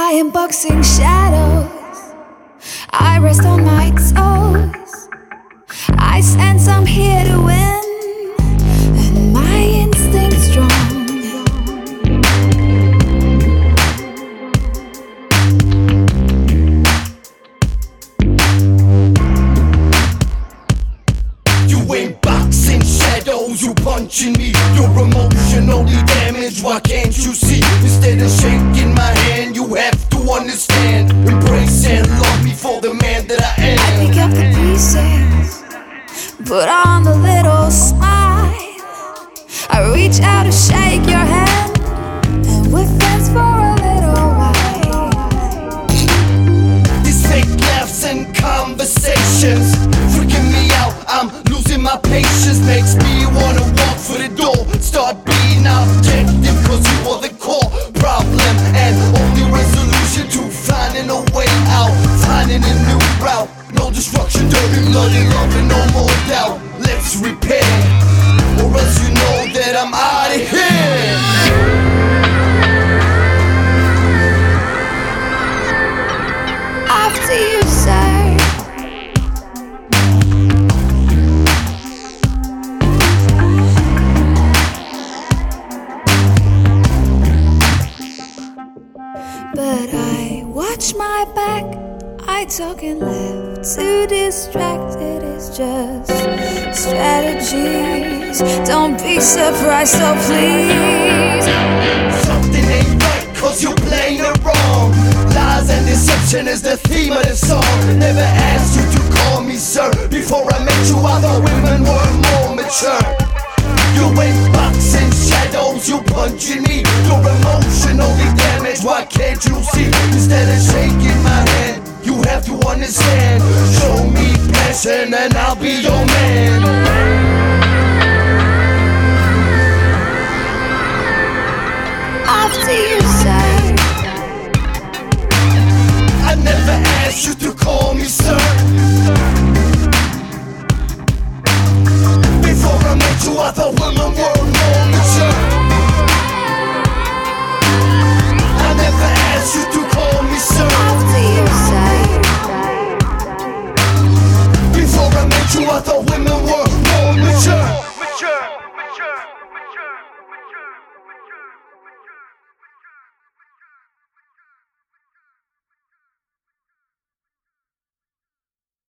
I am boxing shadows. I rest on my toes. I sense I'm here to win, and my instinct's strong. You ain't boxing shadows, you punching me. You're emotionally put on a little smile. I reach out to shake your hand, and we're friends for a little while. These fake laughs and conversations freaking me out. I'm losing my patience, makes me wanna walk for the door. Start being objective, cause you are the route. No destruction, dirty, bloody love, and no more doubt. Let's repair, or else you know that I'm out of here. After you say But I watch my back I talk and laugh Too distracted It's just strategies Don't be surprised, so please Something ain't right, cause you're playing it wrong. Lies and deception is the theme of the song. Never asked you to call me sir. Before I met you, I thought women were more mature. You ain't boxing shadows, you punching me. You're emotionally damaged, why can't you see? Instead of shaking my hand, and I'll be your man. After you say I never asked you to other women.